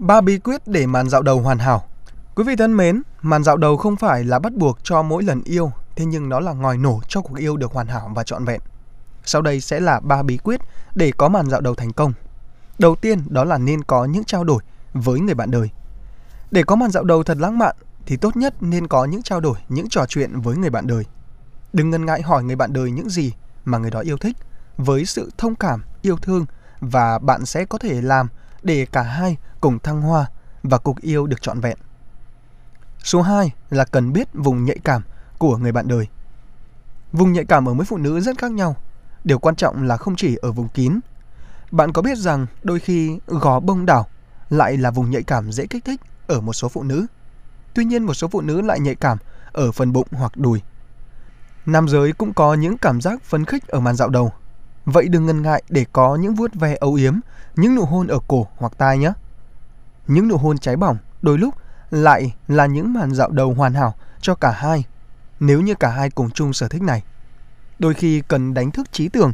Ba bí quyết để màn dạo đầu hoàn hảo. Quý vị thân mến, màn dạo đầu không phải là bắt buộc cho mỗi lần yêu, thế nhưng nó là ngòi nổ cho cuộc yêu được hoàn hảo và trọn vẹn. Sau đây sẽ là ba bí quyết để có màn dạo đầu thành công. Đầu tiên đó là nên có những trao đổi với người bạn đời. Để có màn dạo đầu thật lãng mạn thì tốt nhất nên có những trao đổi, những trò chuyện với người bạn đời. Đừng ngần ngại hỏi người bạn đời những gì mà người đó yêu thích với sự thông cảm, yêu thương và bạn sẽ có thể làm để cả hai cùng thăng hoa và cuộc yêu được trọn vẹn. Số 2 là cần biết vùng nhạy cảm của người bạn đời. Vùng nhạy cảm ở mỗi phụ nữ rất khác nhau. Điều quan trọng là không chỉ ở vùng kín. Bạn có biết rằng đôi khi gò bông đảo lại là vùng nhạy cảm dễ kích thích ở một số phụ nữ. Tuy nhiên một số phụ nữ lại nhạy cảm ở phần bụng hoặc đùi. Nam giới cũng có những cảm giác phấn khích ở màn dạo đầu. Vậy đừng ngần ngại để có những vuốt ve âu yếm, những nụ hôn ở cổ hoặc tai nhé. Những nụ hôn cháy bỏng đôi lúc lại là những màn dạo đầu hoàn hảo cho cả hai nếu như cả hai cùng chung sở thích này. Đôi khi cần đánh thức trí tưởng,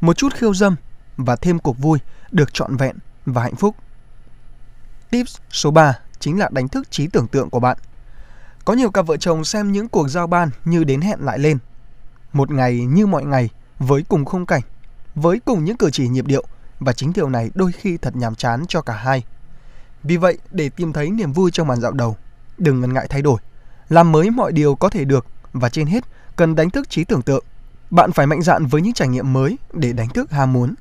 một chút khiêu dâm và thêm cuộc vui được trọn vẹn và hạnh phúc. Tips số 3 chính là đánh thức trí tưởng tượng của bạn. Có nhiều cặp vợ chồng xem những cuộc giao ban như đến hẹn lại lên. Một ngày như mọi ngày với cùng khung cảnh, với cùng những cử chỉ nhịp điệu và chính điều này đôi khi thật nhàm chán cho cả hai. Vì vậy, để tìm thấy niềm vui trong màn dạo đầu, đừng ngần ngại thay đổi, làm mới mọi điều có thể được và trên hết cần đánh thức trí tưởng tượng. Bạn phải mạnh dạn với những trải nghiệm mới để đánh thức ham muốn.